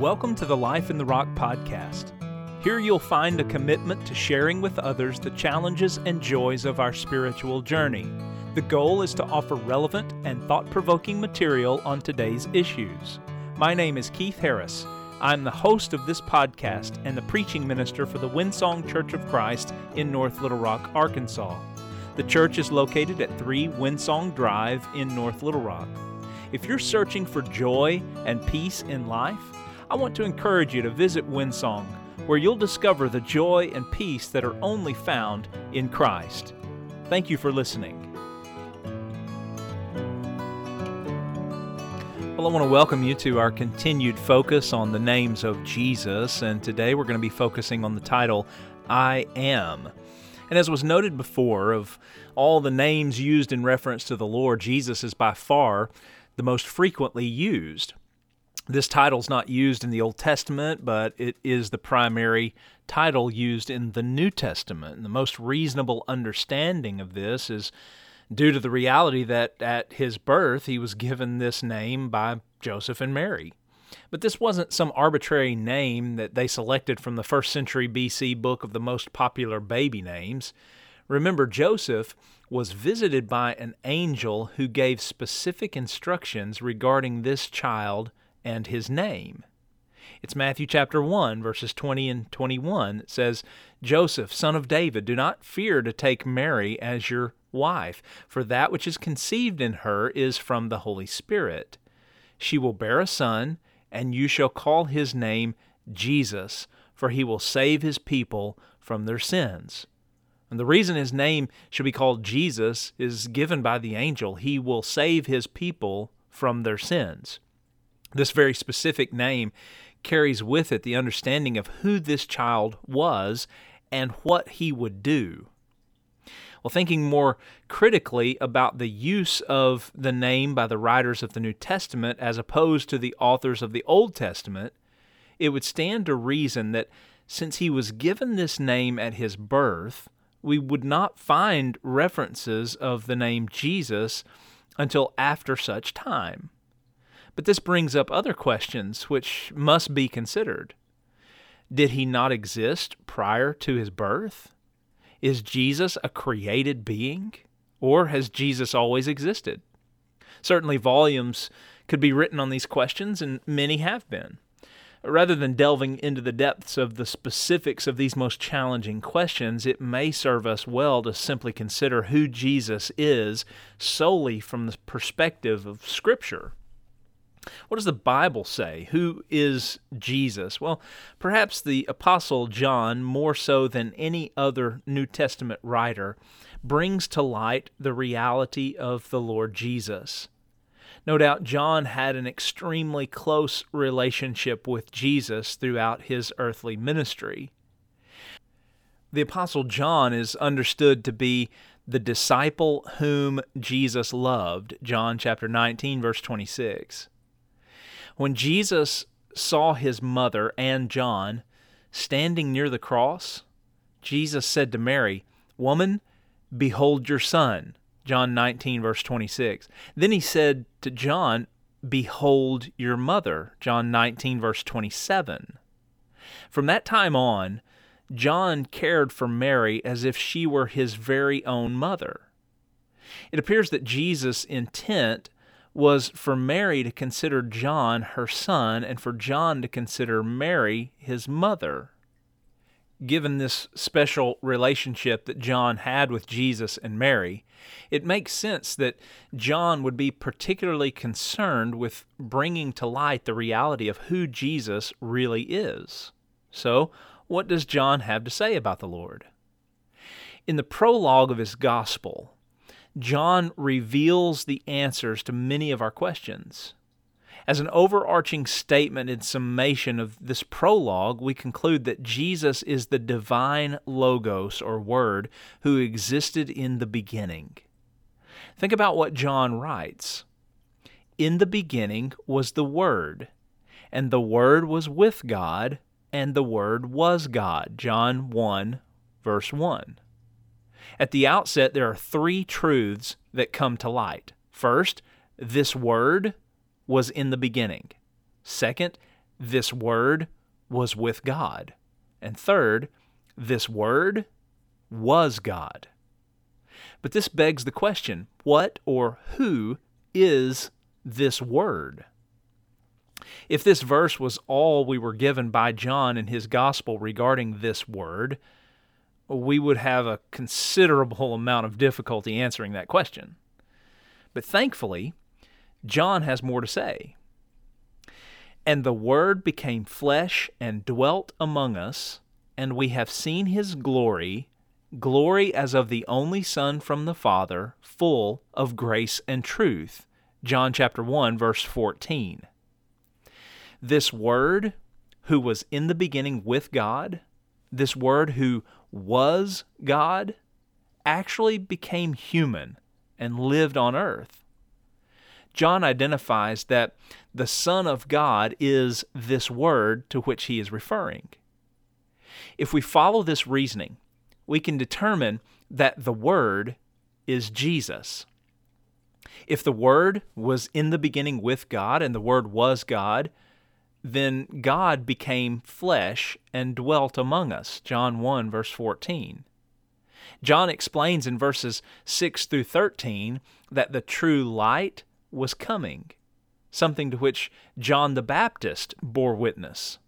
Welcome to the Life in the Rock podcast. Here you'll find a commitment to sharing with others the challenges and joys of our spiritual journey. The goal is to offer relevant and thought provoking material on today's issues. My name is Keith Harris. I'm the host of this podcast and the preaching minister for the Windsong Church of Christ in North Little Rock, Arkansas. The church is located at 3 Windsong Drive in North Little Rock. If you're searching for joy and peace in life, I want to encourage you to visit Windsong, where you'll discover the joy and peace that are only found in Christ. Thank you for listening. Well, I want to welcome you to our continued focus on the names of Jesus, and today we're going to be focusing on the title, I Am. And as was noted before, of all the names used in reference to the Lord, Jesus is by far the most frequently used. This title is not used in the Old Testament, but it is the primary title used in the New Testament. And the most reasonable understanding of this is due to the reality that at his birth he was given this name by Joseph and Mary. But this wasn't some arbitrary name that they selected from the first century BC book of the most popular baby names. Remember, Joseph was visited by an angel who gave specific instructions regarding this child and his name. It's Matthew chapter 1, verses 20 and 21. It says, Joseph, son of David, do not fear to take Mary as your wife, for that which is conceived in her is from the Holy Spirit. She will bear a son, and you shall call his name Jesus, for he will save his people from their sins. And the reason his name should be called Jesus is given by the angel. He will save his people from their sins. This very specific name carries with it the understanding of who this child was and what he would do. Well, thinking more critically about the use of the name by the writers of the New Testament as opposed to the authors of the Old Testament, it would stand to reason that since he was given this name at his birth, we would not find references of the name Jesus until after such time. But this brings up other questions which must be considered. Did he not exist prior to his birth? Is Jesus a created being? Or has Jesus always existed? Certainly, volumes could be written on these questions, and many have been. Rather than delving into the depths of the specifics of these most challenging questions, it may serve us well to simply consider who Jesus is solely from the perspective of Scripture. What does the Bible say? Who is Jesus? Well, perhaps the Apostle John, more so than any other New Testament writer, brings to light the reality of the Lord Jesus. No doubt John had an extremely close relationship with Jesus throughout his earthly ministry. The Apostle John is understood to be the disciple whom Jesus loved, John chapter 19 verse 26. When Jesus saw his mother and John standing near the cross, Jesus said to Mary, "Woman, behold your son." John 19, verse 26. Then he said to John, Behold your mother. John 19, verse 27. From that time on, John cared for Mary as if she were his very own mother. It appears that Jesus' intent was for Mary to consider John her son and for John to consider Mary his mother given this special relationship that John had with Jesus and Mary, it makes sense that John would be particularly concerned with bringing to light the reality of who Jesus really is. So, what does John have to say about the Lord? In the prologue of his gospel, John reveals the answers to many of our questions. As an overarching statement and summation of this prologue, we conclude that Jesus is the divine Logos or Word who existed in the beginning. Think about what John writes In the beginning was the Word, and the Word was with God, and the Word was God. John 1, verse 1. At the outset, there are three truths that come to light. First, this Word was in the beginning. Second, this Word was with God. And third, this Word was God. But this begs the question what or who is this Word? If this verse was all we were given by John in his gospel regarding this Word, we would have a considerable amount of difficulty answering that question. But thankfully, John has more to say. And the Word became flesh and dwelt among us, and we have seen his glory, glory as of the only Son from the Father, full of grace and truth. John chapter 1 verse 14. This word who was in the beginning with God, this word who was God, actually became human and lived on earth. John identifies that the Son of God is this word to which he is referring. If we follow this reasoning, we can determine that the Word is Jesus. If the Word was in the beginning with God and the Word was God, then God became flesh and dwelt among us. John 1, verse 14. John explains in verses 6 through 13 that the true light was coming, something to which John the Baptist bore witness.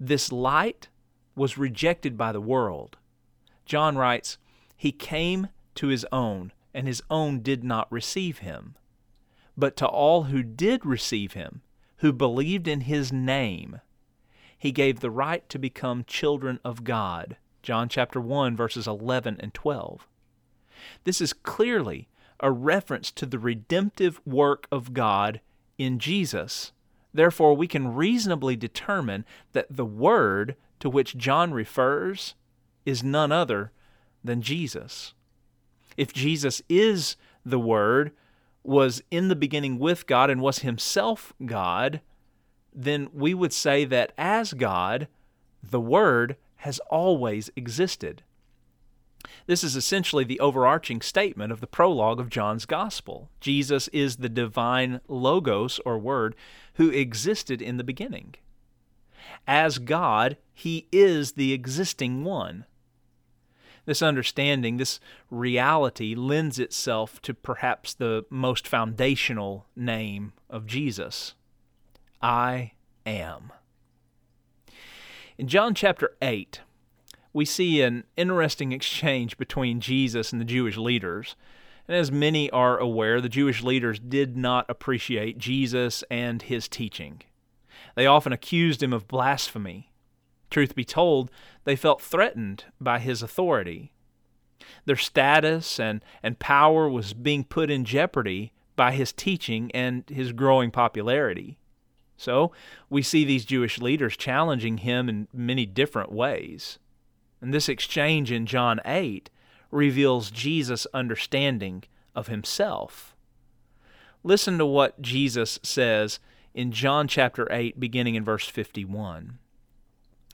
This light was rejected by the world. John writes, He came to his own, and his own did not receive him. But to all who did receive him, who believed in his name, he gave the right to become children of God. John chapter 1 verses 11 and 12. This is clearly a reference to the redemptive work of God in Jesus. Therefore, we can reasonably determine that the Word to which John refers is none other than Jesus. If Jesus is the Word, was in the beginning with God and was himself God, then we would say that as God, the Word has always existed. This is essentially the overarching statement of the prologue of John's Gospel. Jesus is the divine Logos, or Word, who existed in the beginning. As God, He is the existing one. This understanding, this reality, lends itself to perhaps the most foundational name of Jesus I am. In John chapter 8, we see an interesting exchange between Jesus and the Jewish leaders. And as many are aware, the Jewish leaders did not appreciate Jesus and his teaching. They often accused him of blasphemy Truth be told, they felt threatened by his authority. Their status and, and power was being put in jeopardy by his teaching and his growing popularity. So, we see these Jewish leaders challenging him in many different ways. And this exchange in John 8 reveals Jesus' understanding of himself. Listen to what Jesus says in John chapter 8, beginning in verse 51.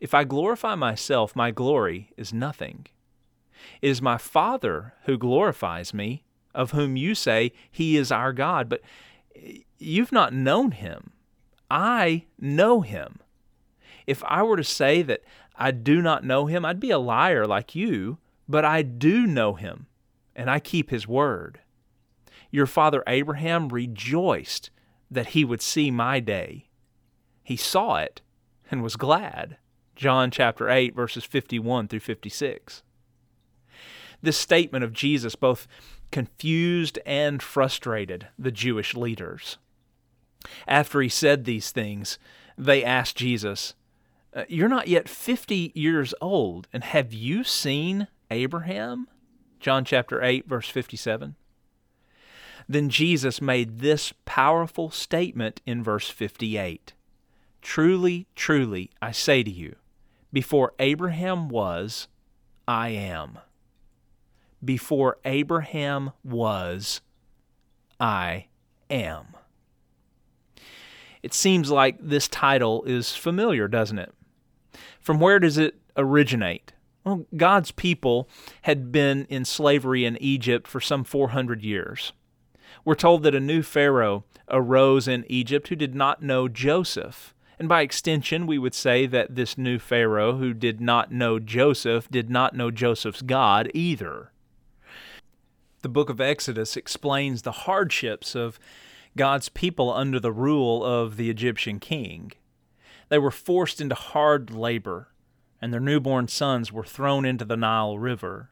if I glorify myself, my glory is nothing. It is my Father who glorifies me, of whom you say he is our God, but eh, you've not known him. I know him. If I were to say that I do not know him, I'd be a liar like you, but I do know him, and I keep his word. Your father Abraham rejoiced that he would see my day. He saw it and was glad. John chapter 8, verses 51 through 56. This statement of Jesus both confused and frustrated the Jewish leaders. After he said these things, they asked Jesus, uh, You're not yet 50 years old, and have you seen Abraham? John chapter 8, verse 57. Then Jesus made this powerful statement in verse 58 Truly, truly, I say to you, Before Abraham was, I am. Before Abraham was, I am. It seems like this title is familiar, doesn't it? From where does it originate? Well, God's people had been in slavery in Egypt for some 400 years. We're told that a new Pharaoh arose in Egypt who did not know Joseph. And by extension, we would say that this new Pharaoh who did not know Joseph did not know Joseph's God either. The book of Exodus explains the hardships of God's people under the rule of the Egyptian king. They were forced into hard labor, and their newborn sons were thrown into the Nile River.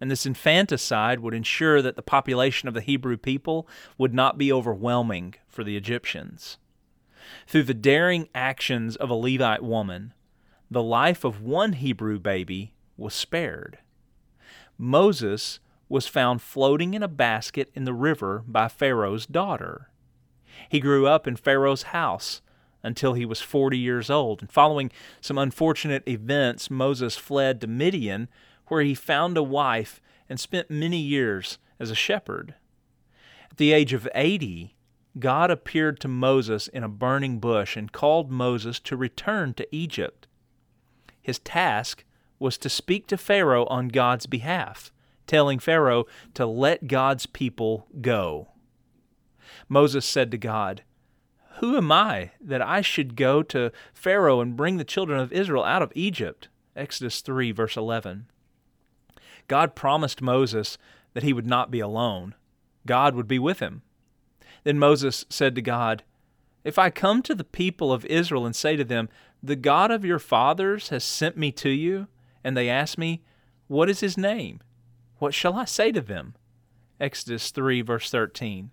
And this infanticide would ensure that the population of the Hebrew people would not be overwhelming for the Egyptians. Through the daring actions of a Levite woman, the life of one Hebrew baby was spared. Moses was found floating in a basket in the river by Pharaoh's daughter. He grew up in Pharaoh's house until he was 40 years old. And following some unfortunate events, Moses fled to Midian, where he found a wife and spent many years as a shepherd. At the age of 80, God appeared to Moses in a burning bush and called Moses to return to Egypt. His task was to speak to Pharaoh on God's behalf, telling Pharaoh to let God's people go. Moses said to God, Who am I that I should go to Pharaoh and bring the children of Israel out of Egypt? Exodus 3, verse 11. God promised Moses that he would not be alone. God would be with him. Then Moses said to God, If I come to the people of Israel and say to them, The God of your fathers has sent me to you, and they ask me, What is his name? What shall I say to them? Exodus 3, verse 13.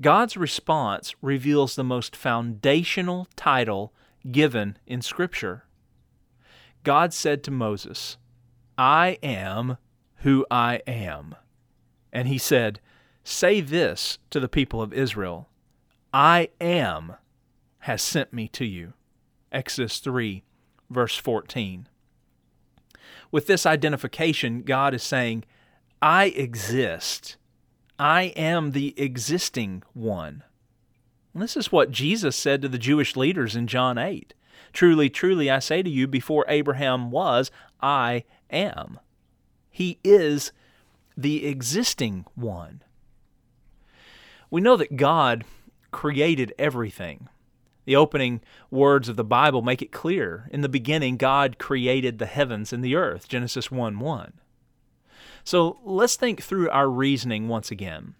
God's response reveals the most foundational title given in Scripture. God said to Moses, I am who I am. And he said, Say this to the people of Israel I am has sent me to you. Exodus 3, verse 14. With this identification, God is saying, I exist. I am the existing one. And this is what Jesus said to the Jewish leaders in John 8. Truly, truly, I say to you, before Abraham was, I am. He is the existing one. We know that God created everything. The opening words of the Bible make it clear. In the beginning, God created the heavens and the earth, Genesis 1 1. So let's think through our reasoning once again.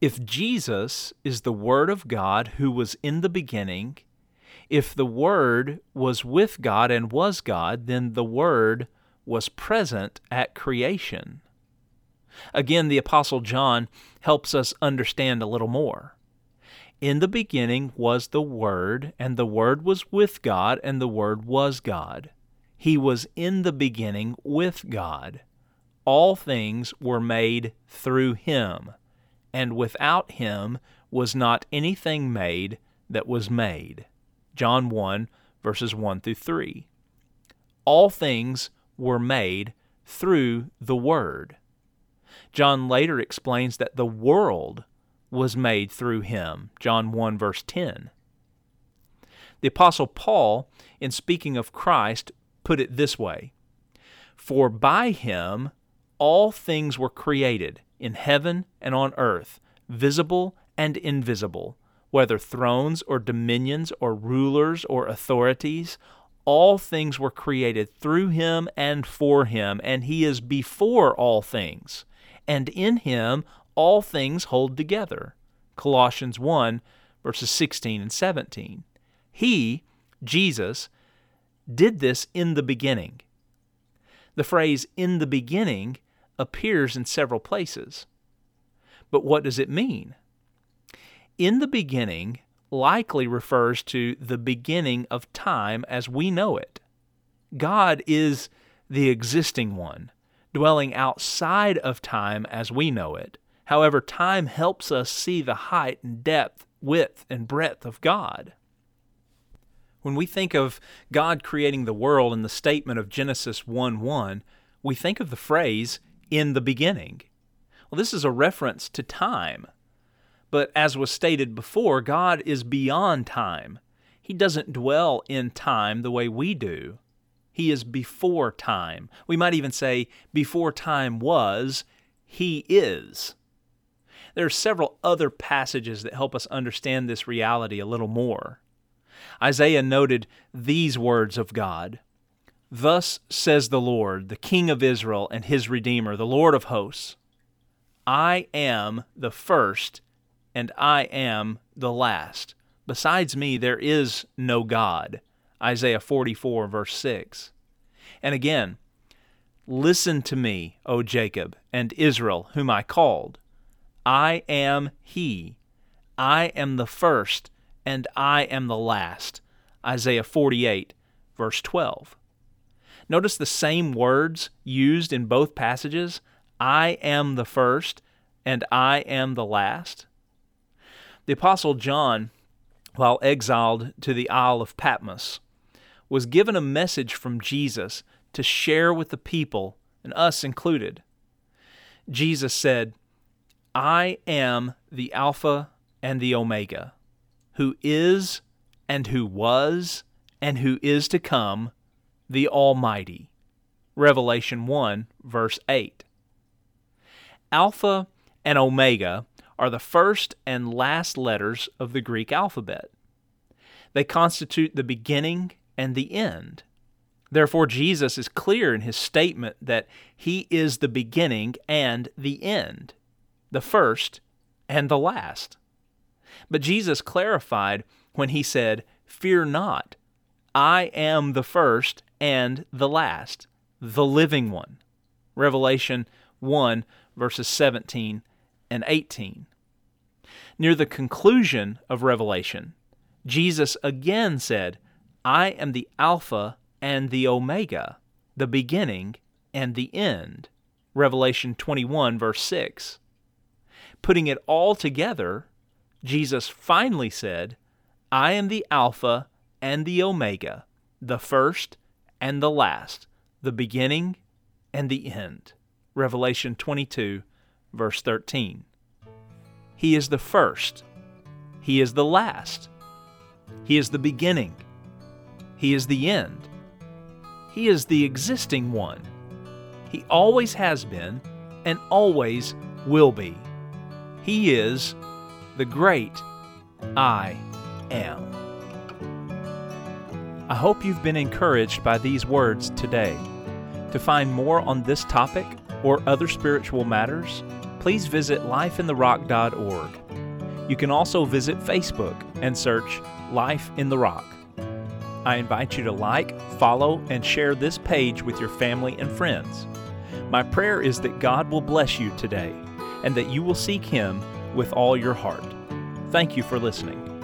If Jesus is the Word of God who was in the beginning, if the Word was with God and was God, then the Word was present at creation. Again, the Apostle John helps us understand a little more. In the beginning was the Word, and the Word was with God, and the Word was God. He was in the beginning with God. All things were made through him, and without him was not anything made that was made. John 1, verses 1 through 3. All things were made through the Word. John later explains that the world was made through him. John 1, verse 10. The Apostle Paul, in speaking of Christ, put it this way For by him all things were created, in heaven and on earth, visible and invisible, whether thrones or dominions or rulers or authorities all things were created through him and for him, and he is before all things. And in him all things hold together. Colossians 1, verses 16 and 17. He, Jesus, did this in the beginning. The phrase in the beginning appears in several places. But what does it mean? In the beginning likely refers to the beginning of time as we know it. God is the existing one, dwelling outside of time as we know it. However, time helps us see the height and depth, width, and breadth of God. When we think of God creating the world in the statement of Genesis 1 1, we think of the phrase, in the beginning. Well, this is a reference to time. But as was stated before, God is beyond time. He doesn't dwell in time the way we do. He is before time. We might even say, before time was, He is. There are several other passages that help us understand this reality a little more. Isaiah noted these words of God Thus says the Lord, the King of Israel and his Redeemer, the Lord of hosts I am the first and I am the last. Besides me, there is no God. Isaiah 44, verse 6. And again, Listen to me, O Jacob and Israel, whom I called. I am He. I am the first and I am the last. Isaiah 48, verse 12. Notice the same words used in both passages I am the first and I am the last. The Apostle John, while exiled to the Isle of Patmos, was given a message from Jesus to share with the people, and us included. Jesus said, I am the Alpha and the Omega, who is and who was and who is to come, the Almighty. Revelation 1, verse 8. Alpha and Omega are the first and last letters of the Greek alphabet. They constitute the beginning and the end. Therefore, Jesus is clear in his statement that he is the beginning and the end, the first and the last. But Jesus clarified when he said, Fear not, I am the first and the last, the living one. Revelation 1, verses 17 and 18. Near the conclusion of Revelation, Jesus again said, I am the Alpha and the Omega, the beginning and the end. Revelation 21, verse 6. Putting it all together, Jesus finally said, I am the Alpha and the Omega, the first and the last, the beginning and the end. Revelation 22, verse 13. He is the first. He is the last. He is the beginning. He is the end. He is the existing one. He always has been and always will be. He is the great I am. I hope you've been encouraged by these words today. To find more on this topic or other spiritual matters, please visit lifeintherock.org. You can also visit Facebook and search Life in the Rock. I invite you to like, follow, and share this page with your family and friends. My prayer is that God will bless you today and that you will seek Him with all your heart. Thank you for listening.